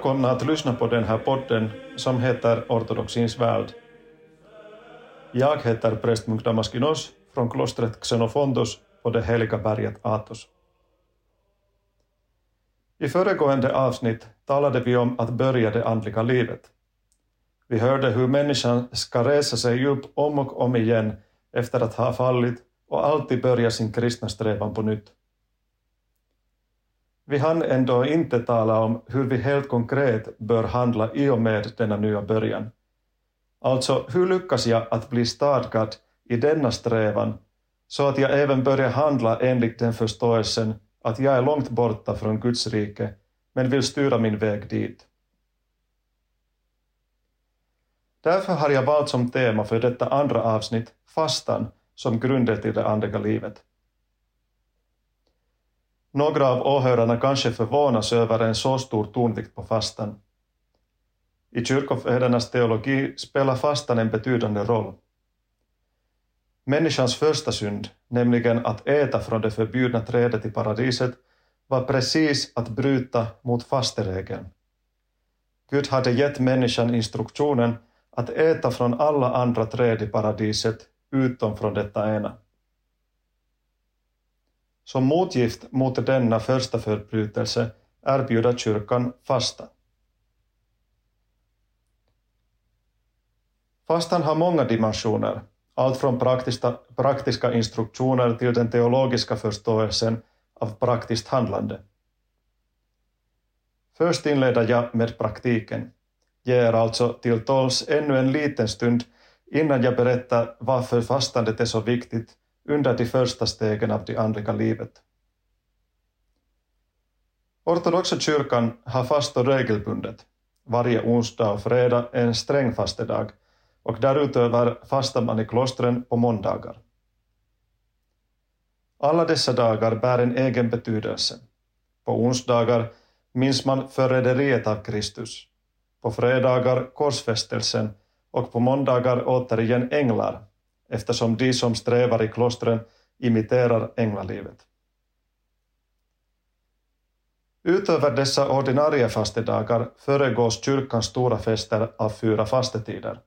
Välkomna att lyssna på den här podden som heter Ortodoxins värld. Jag heter prästmunk Damaskinos från klostret Xenofondos på det heliga berget Athos. I föregående avsnitt talade vi om att börja det andliga livet. Vi hörde hur människan ska resa sig upp om och om igen efter att ha fallit och alltid börja sin kristna strävan på nytt. Vi hann ändå inte tala om hur vi helt konkret bör handla i och med denna nya början. Alltså, hur lyckas jag att bli stadgad i denna strävan så att jag även börjar handla enligt den förståelsen att jag är långt borta från Guds rike men vill styra min väg dit. Därför har jag valt som tema för detta andra avsnitt fastan som grunden till det andliga livet. Några av åhörarna kanske förvånas över en så stor tonvikt på fastan. I kyrkofädernas teologi spelar fastan en betydande roll. Människans första synd, nämligen att äta från det förbjudna trädet i paradiset, var precis att bryta mot fasteregeln. Gud hade gett människan instruktionen att äta från alla andra träd i paradiset utom från detta ena. Som motgift mot denna första förbrytelse erbjuder kyrkan fasta. Fastan har många dimensioner, allt från praktiska, praktiska instruktioner till den teologiska förståelsen av praktiskt handlande. Först inleder jag med praktiken. Jag Ger alltså till tåls ännu en liten stund innan jag berättar varför fastandet är så viktigt under de första stegen av det andliga livet. Ortodoxa kyrkan har fastor regelbundet, varje onsdag och fredag en sträng fastedag och därutöver fastar man i klostren på måndagar. Alla dessa dagar bär en egen betydelse. På onsdagar minns man förräderiet av Kristus, på fredagar korsfästelsen och på måndagar återigen änglar, eftersom de som strävar i klostren imiterar änglalivet. Utöver dessa ordinarie fastedagar föregås kyrkans stora fester av fyra fastetider.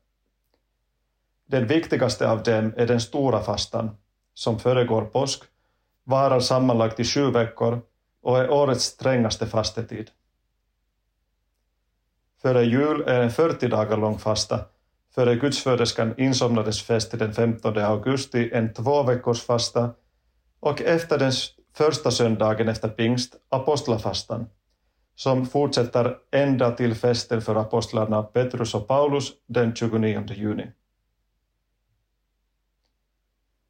Den viktigaste av dem är den stora fastan, som föregår påsk, varar sammanlagt i sju veckor och är årets strängaste fastetid. Före jul är en 40 dagar lång fasta, före gudsföderskan insomnades fest den 15 augusti en två veckors fasta och efter den första söndagen efter pingst apostlafastan, som fortsätter ända till festen för apostlarna Petrus och Paulus den 29 juni.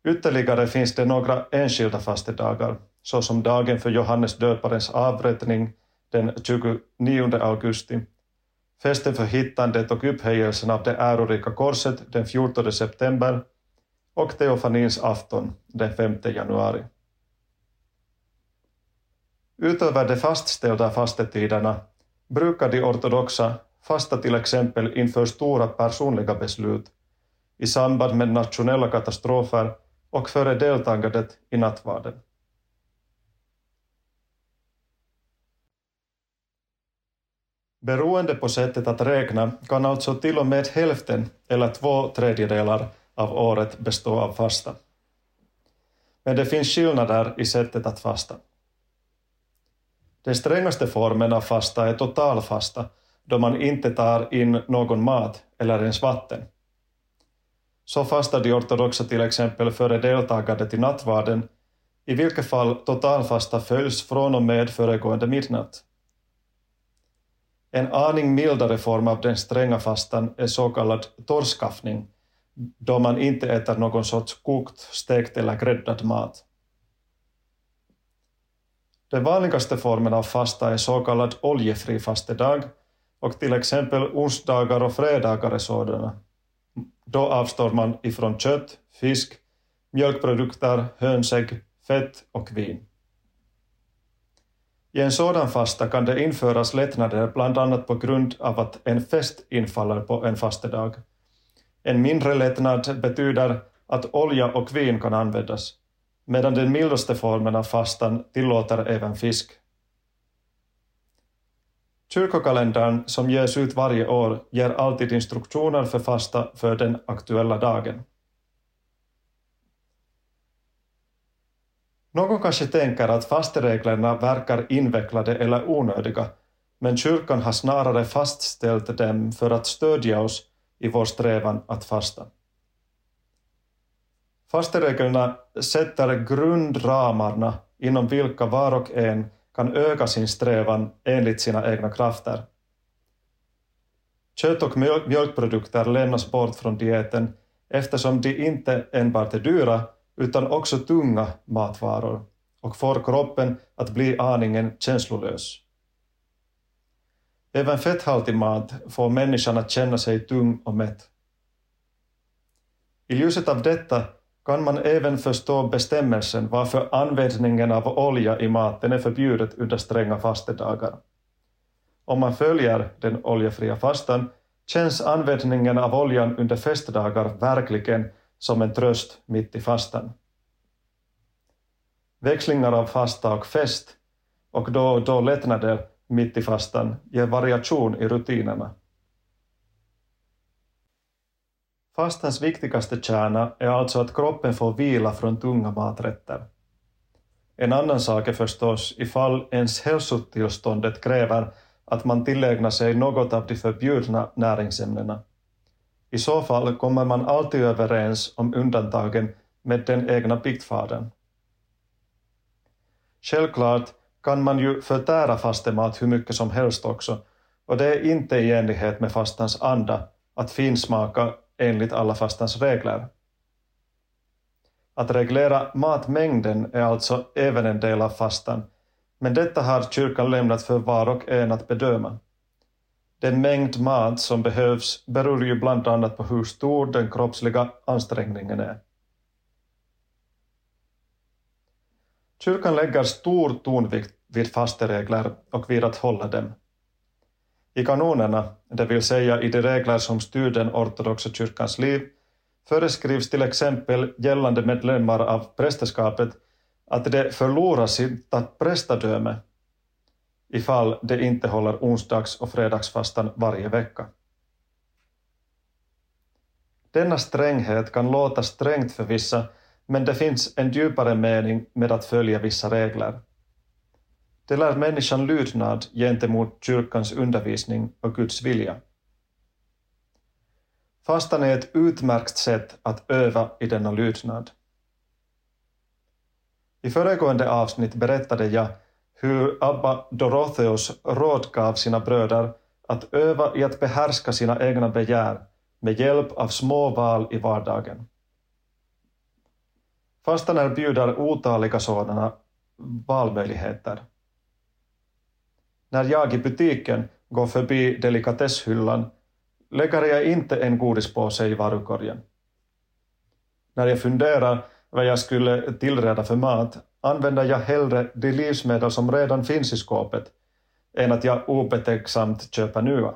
Ytterligare finns det några enskilda fastedagar, såsom dagen för Johannes döparens avrättning den 29 augusti, festen för hittandet och upphöjelsen av det ärorika korset den 14 september och teofanins afton den 5 januari. Utöver de fastställda fastetiderna brukar de ortodoxa fasta till exempel inför stora personliga beslut i samband med nationella katastrofer och före deltagandet i nattvarden. Beroende på sättet att räkna kan alltså till och med hälften eller två tredjedelar av året bestå av fasta. Men det finns skillnader i sättet att fasta. Den strängaste formen av fasta är totalfasta, då man inte tar in någon mat eller ens vatten. Så fastar de ortodoxa till exempel före deltagandet i nattvarden, i vilket fall totalfasta följs från och med föregående midnatt. En aning mildare form av den stränga fastan är så kallad torrskaffning, då man inte äter någon sorts kokt, stekt eller gräddad mat. Den vanligaste formen av fasta är så kallad oljefri fastedag och till exempel onsdagar och fredagar är sådana. Då avstår man ifrån kött, fisk, mjölkprodukter, hönsägg, fett och vin. I en sådan fasta kan det införas lättnader bland annat på grund av att en fest infaller på en fastedag. En mindre lättnad betyder att olja och vin kan användas, medan den mildaste formen av fastan tillåter även fisk. Kyrkokalendern som ges ut varje år ger alltid instruktioner för fasta för den aktuella dagen. Någon kanske tänker att fastereglerna verkar invecklade eller onödiga, men kyrkan har snarare fastställt dem för att stödja oss i vår strävan att fasta. Fastereglerna sätter grundramarna inom vilka var och en kan öka sin strävan enligt sina egna krafter. Kött och mjölkprodukter lämnas bort från dieten eftersom de inte enbart är dyra utan också tunga matvaror och får kroppen att bli aningen känslolös. Även fetthaltig mat får människan att känna sig tung och mätt. I ljuset av detta kan man även förstå bestämmelsen varför användningen av olja i maten är förbjudet under stränga fastedagar. Om man följer den oljefria fastan känns användningen av oljan under festdagar verkligen som en tröst mitt i fastan. Växlingar av fasta och fest och då och då lättnader mitt i fastan ger variation i rutinerna. Fastans viktigaste kärna är alltså att kroppen får vila från tunga maträtter. En annan sak är förstås ifall ens hälsotillståndet kräver att man tillägnar sig något av de förbjudna näringsämnena. I så fall kommer man alltid överens om undantagen med den egna biktfadern. Självklart kan man ju förtära fastemat hur mycket som helst också, och det är inte i enlighet med fastans anda att finsmaka enligt alla fastans regler. Att reglera matmängden är alltså även en del av fastan, men detta har kyrkan lämnat för var och en att bedöma. Den mängd mat som behövs beror ju bland annat på hur stor den kroppsliga ansträngningen är. Kyrkan lägger stor tonvikt vid fasteregler och vid att hålla dem. I kanonerna, det vill säga i de regler som styr den ortodoxa kyrkans liv, föreskrivs till exempel gällande medlemmar av prästerskapet att de förlorar sitt prästadöme ifall de inte håller onsdags och fredagsfastan varje vecka. Denna stränghet kan låta strängt för vissa, men det finns en djupare mening med att följa vissa regler. Det lär människan lydnad gentemot kyrkans undervisning och Guds vilja. Fastan är ett utmärkt sätt att öva i denna lydnad. I föregående avsnitt berättade jag hur Abba Dorotheos rådgav sina bröder att öva i att behärska sina egna begär med hjälp av små val i vardagen. Fastan erbjuder otaliga sådana valmöjligheter. När jag i butiken går förbi delikatesshyllan lägger jag inte en godispåse i varukorgen. När jag funderar vad jag skulle tillreda för mat använder jag hellre de livsmedel som redan finns i skåpet än att jag obetänksamt köper nya.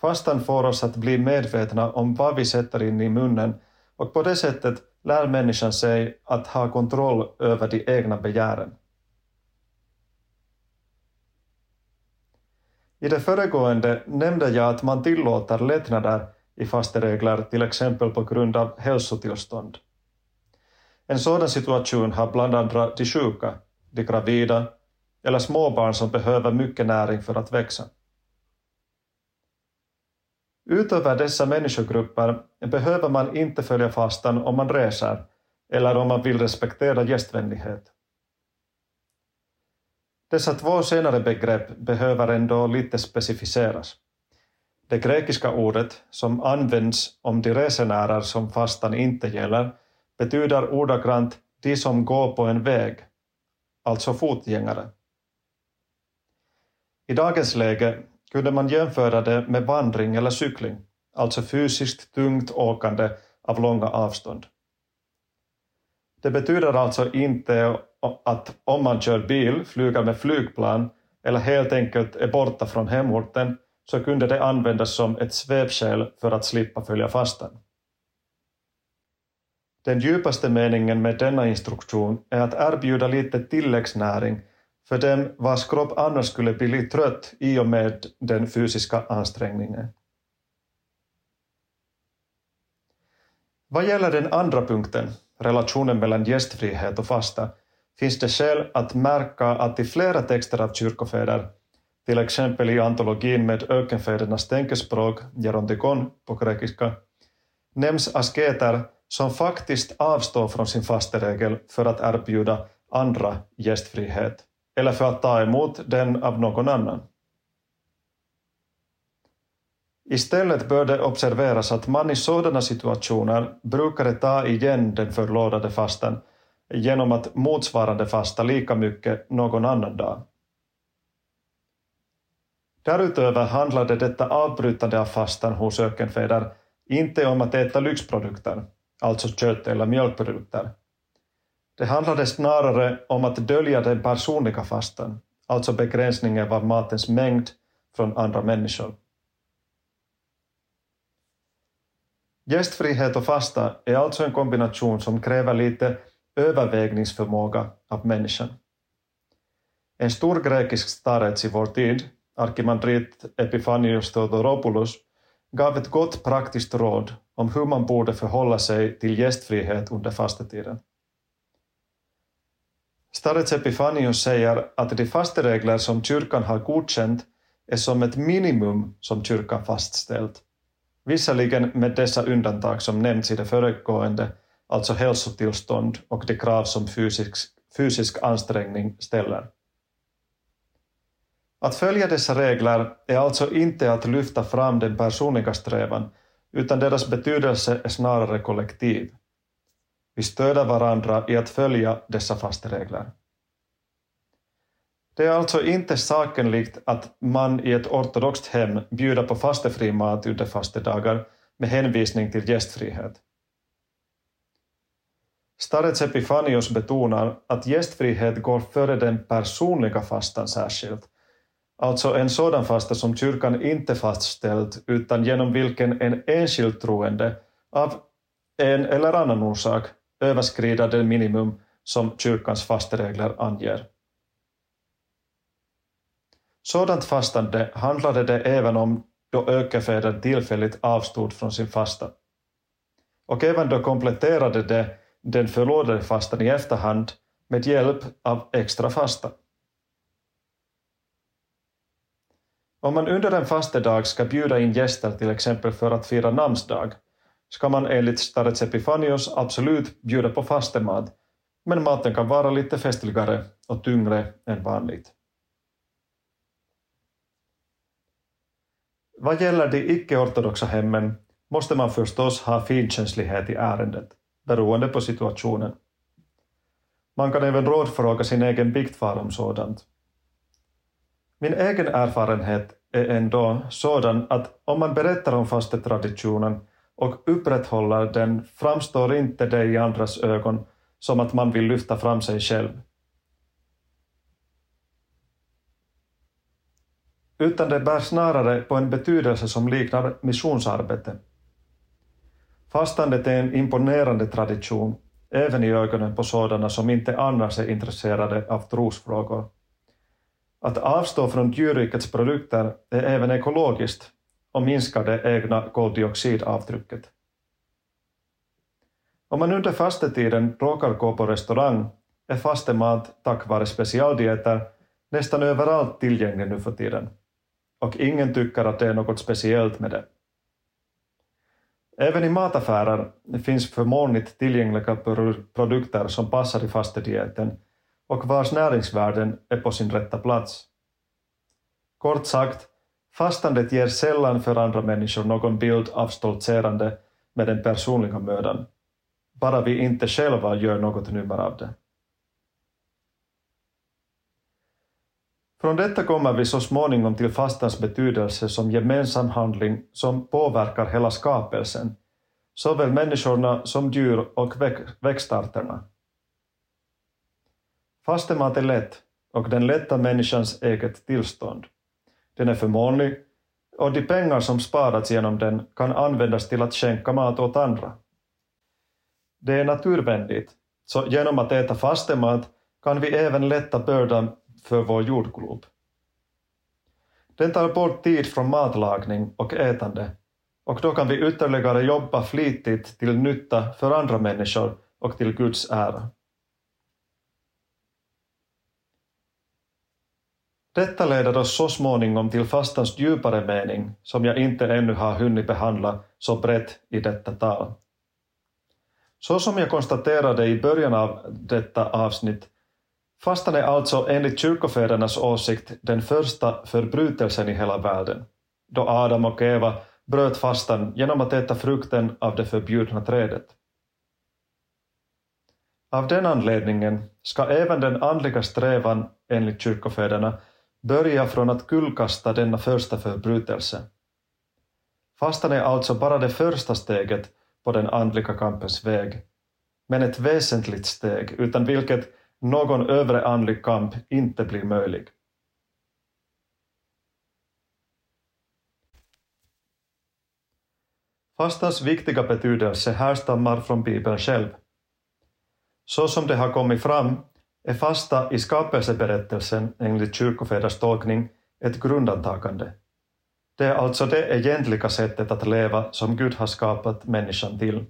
Fastan får oss att bli medvetna om vad vi sätter in i munnen och på det sättet lär människan sig att ha kontroll över de egna begären. I det föregående nämnde jag att man tillåter lättnader i fasteregler till exempel på grund av hälsotillstånd. En sådan situation har bland andra de sjuka, de gravida eller småbarn som behöver mycket näring för att växa. Utöver dessa människogrupper behöver man inte följa fastan om man reser eller om man vill respektera gästvänlighet. Dessa två senare begrepp behöver ändå lite specificeras. Det grekiska ordet, som används om de resenärer som fastan inte gäller, betyder ordagrant de som går på en väg, alltså fotgängare. I dagens läge kunde man jämföra det med vandring eller cykling, alltså fysiskt tungt åkande av långa avstånd. Det betyder alltså inte att om man kör bil, flyger med flygplan eller helt enkelt är borta från hemorten så kunde det användas som ett svepskäl för att slippa följa fastan. Den djupaste meningen med denna instruktion är att erbjuda lite tilläggsnäring för dem vars kropp annars skulle bli trött i och med den fysiska ansträngningen. Vad gäller den andra punkten, relationen mellan gästfrihet och fasta, finns det skäl att märka att i flera texter av kyrkofäder, till exempel i antologin med ökenfädernas tänkespråk, gerontikon på grekiska, nämns asketer som faktiskt avstår från sin fasteregel för att erbjuda andra gästfrihet eller för att ta emot den av någon annan. Istället bör det observeras att man i sådana situationer brukar ta igen den förlorade fastan genom att motsvarande fasta lika mycket någon annan dag. Därutöver handlade detta avbrytande av fastan hos ökenfäder inte om att äta lyxprodukter, alltså kött eller mjölkprodukter. Det handlade snarare om att dölja den personliga fastan, alltså begränsningen av matens mängd från andra människor. Gästfrihet och fasta är alltså en kombination som kräver lite övervägningsförmåga av människan. En stor grekisk starets i vår tid, arkimandrit Epifanios Theodoropoulos, gav ett gott praktiskt råd om hur man borde förhålla sig till gästfrihet under fastetiden. Starets Epifanius säger att de fasteregler som kyrkan har godkänt är som ett minimum som kyrkan fastställt. Visserligen med dessa undantag som nämnts i det föregående, alltså hälsotillstånd och de krav som fysisk, fysisk ansträngning ställer. Att följa dessa regler är alltså inte att lyfta fram den personliga strävan, utan deras betydelse är snarare kollektiv. Vi stöder varandra i att följa dessa fasteregler. Det är alltså inte sakenlikt att man i ett ortodoxt hem bjuder på fastefri mat under fastedagar med hänvisning till gästfrihet. Starets Epifanios betonar att gästfrihet går före den personliga fastan särskilt, alltså en sådan fasta som kyrkan inte fastställt utan genom vilken en enskild troende av en eller annan orsak överskrider det minimum som kyrkans fasteregler anger. Sådant fastande handlade det även om då ökefäder tillfälligt avstod från sin fasta. Och även då kompletterade det den förlorade fastan i efterhand med hjälp av extra fasta. Om man under en fastedag ska bjuda in gäster till exempel för att fira namnsdag ska man enligt starets Epifanios absolut bjuda på fastemat, men maten kan vara lite festligare och tyngre än vanligt. Vad gäller de icke-ortodoxa hemmen måste man förstås ha finkänslighet i ärendet, beroende på situationen. Man kan även rådfråga sin egen biktfar om sådant. Min egen erfarenhet är ändå sådan att om man berättar om fastetraditionen och upprätthåller den framstår inte det i andras ögon som att man vill lyfta fram sig själv. Utan det bär snarare på en betydelse som liknar missionsarbete. Fastandet är en imponerande tradition, även i ögonen på sådana som inte annars är intresserade av trosfrågor. Att avstå från djurrikets produkter är även ekologiskt och minskar det egna koldioxidavtrycket. Om man under fastetiden råkar gå på restaurang är fastemat tack vare specialdieter nästan överallt tillgänglig nu för tiden. Och ingen tycker att det är något speciellt med det. Även i mataffärer finns förmånligt tillgängliga produkter som passar i fastedieten och vars näringsvärden är på sin rätta plats. Kort sagt, fastandet ger sällan för andra människor någon bild av stoltserande med den personliga mödan, bara vi inte själva gör något nummer av det. Från detta kommer vi så småningom till fastans betydelse som gemensam handling som påverkar hela skapelsen, såväl människorna som djur och växtarterna. Fastemat är lätt och den lättar människans eget tillstånd. Den är förmånlig och de pengar som sparats genom den kan användas till att skänka mat åt andra. Det är naturvänligt, så genom att äta fastemat kan vi även lätta bördan för vår jordglob. Den tar bort tid från matlagning och ätande och då kan vi ytterligare jobba flitigt till nytta för andra människor och till Guds ära. Detta leder oss så småningom till fastans djupare mening som jag inte ännu har hunnit behandla så brett i detta tal. Så som jag konstaterade i början av detta avsnitt, fastan är alltså enligt kyrkofädernas åsikt den första förbrytelsen i hela världen, då Adam och Eva bröt fastan genom att äta frukten av det förbjudna trädet. Av den anledningen ska även den andliga strävan, enligt kyrkofäderna, börja från att kullkasta denna första förbrytelse. Fastan är alltså bara det första steget på den andliga kampens väg, men ett väsentligt steg utan vilket någon övre andlig kamp inte blir möjlig. Fastans viktiga betydelse härstammar från Bibeln själv. Så som det har kommit fram är fasta i skapelseberättelsen enligt kyrkofäders tolkning ett grundantagande. Det är alltså det egentliga sättet att leva som Gud har skapat människan till.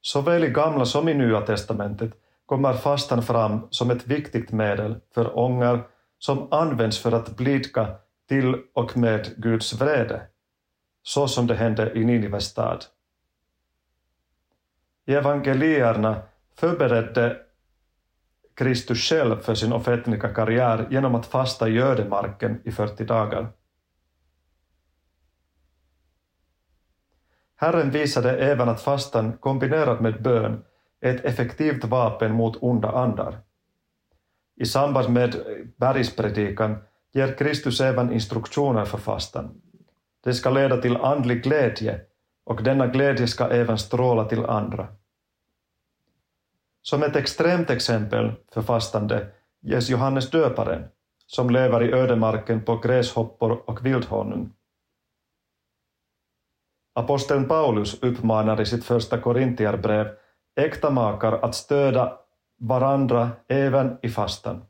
Såväl i Gamla som i Nya testamentet kommer fastan fram som ett viktigt medel för ångar som används för att blidka till och med Guds vrede, så som det hände i Ninives stad. I evangelierna förberedde Kristus själv för sin offentliga karriär genom att fasta i ödemarken i 40 dagar. Herren visade även att fastan kombinerat med bön är ett effektivt vapen mot onda andar. I samband med bergspredikan ger Kristus även instruktioner för fastan. Det ska leda till andlig glädje och denna glädje ska även stråla till andra. Som ett extremt exempel för fastande ges Johannes döparen, som lever i ödemarken på gräshoppor och vildhonung. Aposteln Paulus uppmanar i sitt första Korintierbrev äkta makar att stödja varandra även i fastan.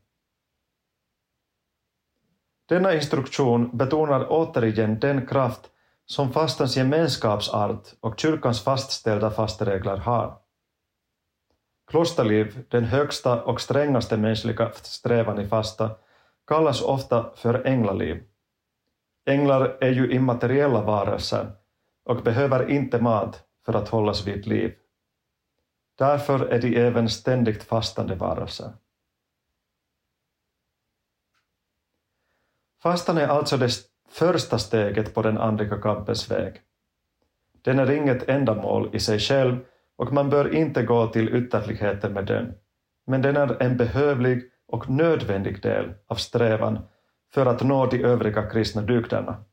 Denna instruktion betonar återigen den kraft som fastans gemenskapsart och kyrkans fastställda fasteregler har. Klosterliv, den högsta och strängaste mänskliga strävan i fasta, kallas ofta för änglaliv. Änglar är ju immateriella varelser och behöver inte mat för att hållas vid liv. Därför är de även ständigt fastande varelser. Fastan är alltså det första steget på den andliga kampens väg. Den är inget ändamål i sig själv och man bör inte gå till ytterligheter med den, men den är en behövlig och nödvändig del av strävan för att nå de övriga kristna dygderna.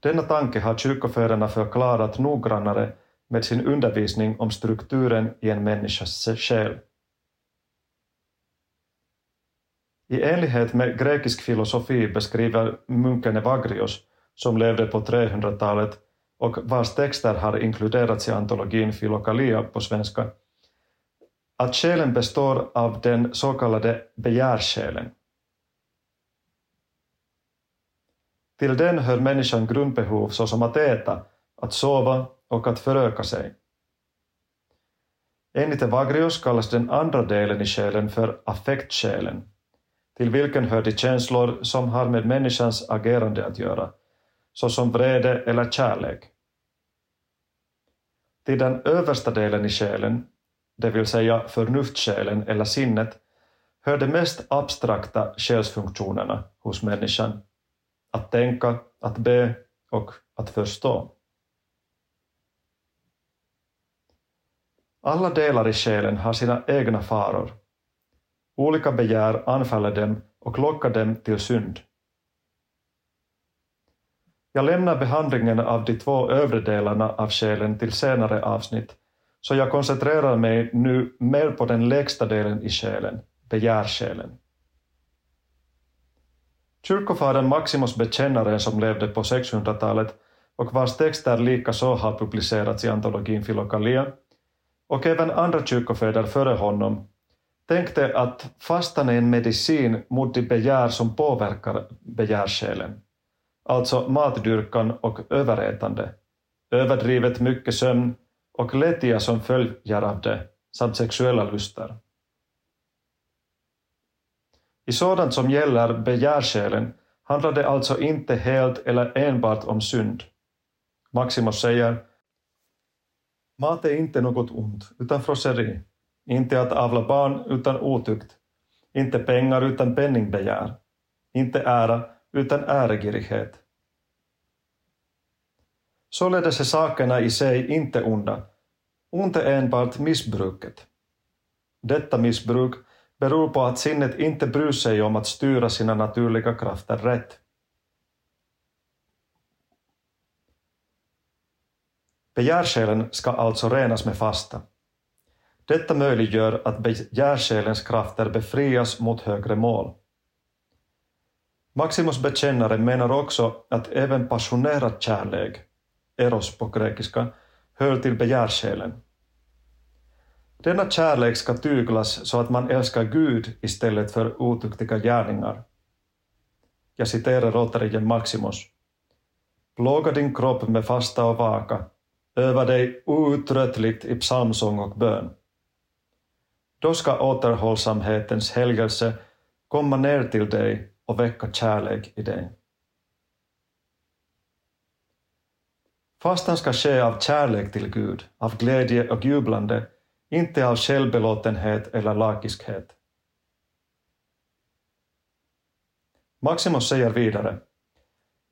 Denna tanke har kyrkoförarna förklarat noggrannare med sin undervisning om strukturen i en människas själ. I enlighet med grekisk filosofi beskriver munken Evagrios, som levde på 300-talet och vars texter har inkluderats i antologin Filokalia på svenska, att själen består av den så kallade begärsjälen. Till den hör människan grundbehov såsom att äta, att sova och att föröka sig. Enligt Evagrios kallas den andra delen i själen för affektsjälen, till vilken hör de känslor som har med människans agerande att göra, såsom vrede eller kärlek. Till den översta delen i själen, det vill säga förnuftssjälen eller sinnet, hör de mest abstrakta själsfunktionerna hos människan, att tänka, att be och att förstå. Alla delar i själen har sina egna faror. Olika begär anfaller dem och lockar dem till synd. Jag lämnar behandlingen av de två övre delarna av själen till senare avsnitt, så jag koncentrerar mig nu mer på den lägsta delen i själen, begärsjälen. Kyrkofadern Maximus Bekännaren som levde på 600-talet och vars texter likaså har publicerats i antologin Filokalia, och även andra kyrkofäder före honom, tänkte att fastan är en medicin mot de begär som påverkar begärsjälen, alltså matdyrkan och överätande, överdrivet mycket sömn och lättja som följer av det, samt sexuella lustar. I sådant som gäller begärsjälen handlar det alltså inte helt eller enbart om synd. Maximus säger Mat är inte något ont, utan frosseri. Inte att avla barn utan otukt. Inte pengar utan penningbegär. Inte ära utan äregirighet. Således är sakerna i sig inte onda. Ont är enbart missbruket. Detta missbruk beror på att sinnet inte bryr sig om att styra sina naturliga krafter rätt. Begärsjälen ska alltså renas med fasta. Detta möjliggör att begärsjälens krafter befrias mot högre mål. Maximus bekännare menar också att även passionerad kärlek, eros på grekiska, hör till begärsjälen. Denna kärlek ska tyglas så att man älskar Gud istället för otuktiga gärningar. Jag citerar återigen Maximus. Plåga din kropp med fasta och vaka, öva dig outtröttligt i psalmsång och bön. Då ska återhållsamhetens helgelse komma ner till dig och väcka kärlek i dig. Fastan ska ske av kärlek till Gud, av glädje och jublande, inte av självbelåtenhet eller lakiskhet. Maximus säger vidare,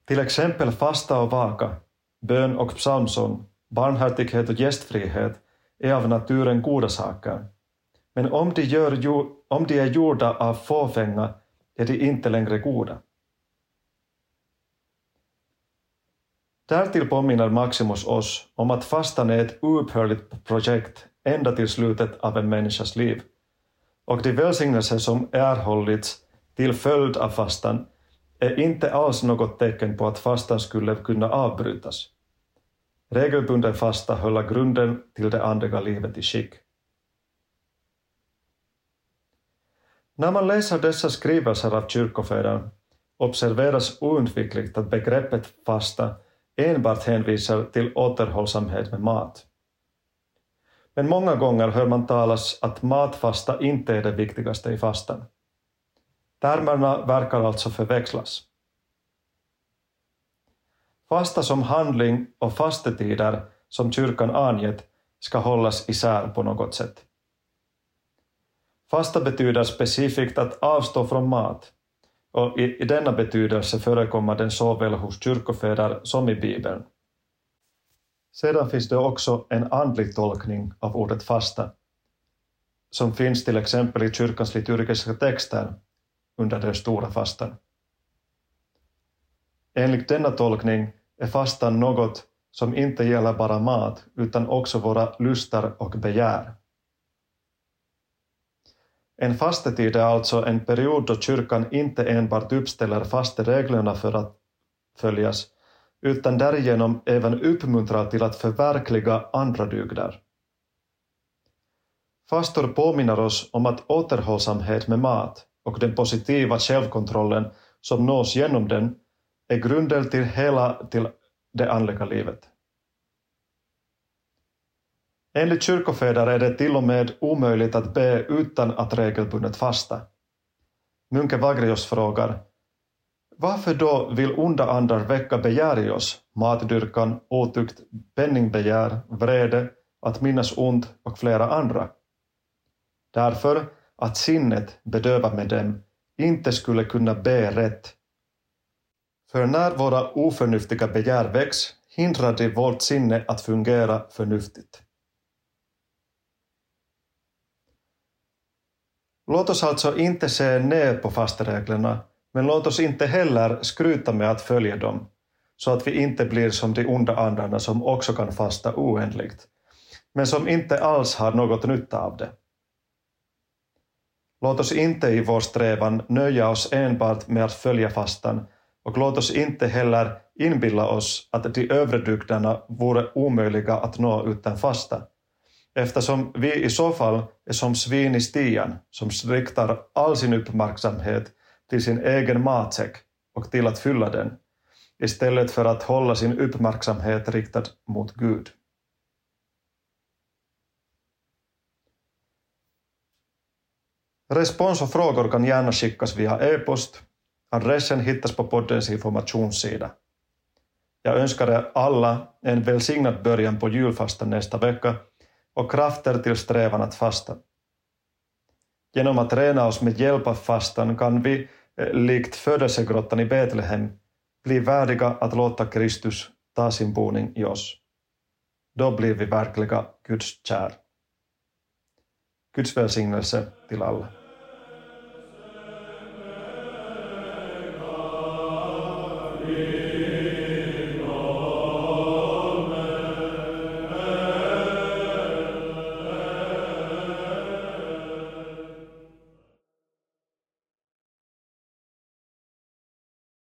till exempel fasta och vaka, bön och psalmsång, barmhärtighet och gästfrihet är av naturen goda saker. Men om de, gör, om de är gjorda av fåfänga är de inte längre goda. Därtill påminner Maximus oss om att fastan är ett oupphörligt projekt ända till slutet av en människas liv. Och de välsignelser som erhållits till följd av fastan är inte alls något tecken på att fastan skulle kunna avbrytas. Regelbunden fasta håller grunden till det andliga livet i skick. När man läser dessa skrivelser av kyrkofäder observeras oundvikligt att begreppet fasta enbart hänvisar till återhållsamhet med mat. Men många gånger hör man talas att matfasta inte är det viktigaste i fastan. Termerna verkar alltså förväxlas. Fasta som handling och fastetider som kyrkan angett ska hållas isär på något sätt. Fasta betyder specifikt att avstå från mat, och i, i denna betydelse förekommer den såväl hos kyrkofäder som i Bibeln. Sedan finns det också en andlig tolkning av ordet fasta, som finns till exempel i kyrkans liturgiska texter under den stora fastan. Enligt denna tolkning är fastan något som inte gäller bara mat utan också våra lustar och begär. En fastetid är alltså en period då kyrkan inte enbart uppställer fastereglerna för att följas, utan därigenom även uppmuntrar till att förverkliga andra dygder. Fastor påminner oss om att återhållsamhet med mat och den positiva självkontrollen som nås genom den är grunden till hela till det andliga livet. Enligt kyrkofäder är det till och med omöjligt att be utan att regelbundet fasta. Munke Vagrios frågar varför då vill onda andar väcka begär i oss, matdyrkan, otukt, penningbegär, vrede, att minnas ont och flera andra? Därför att sinnet, bedövat med dem, inte skulle kunna be rätt. För när våra oförnuftiga begär väcks hindrar de vårt sinne att fungera förnuftigt. Låt oss alltså inte se ner på fastereglerna, men låt oss inte heller skryta med att följa dem, så att vi inte blir som de onda andarna som också kan fasta oändligt, men som inte alls har något nytta av det. Låt oss inte i vår strävan nöja oss enbart med att följa fastan och låt oss inte heller inbilla oss att de övre dygderna vore omöjliga att nå utan fasta, eftersom vi i så fall är som svin i stian som riktar all sin uppmärksamhet till sin egen matsäck och till att fylla den, istället för att hålla sin uppmärksamhet riktad mot Gud. Respons och frågor kan gärna skickas via e-post. Adressen hittas på poddens informationssida. Jag önskar er alla en välsignad början på julfastan nästa vecka och krafter till strävan att fasta. Genom att träna oss med hjälp av fastan kan vi, eh, likt födelsegrottan i Betlehem, bli värdiga att låta Kristus ta sin boning i oss. Då blir vi verkliga Guds kär. Guds välsignelse till alla. Amen.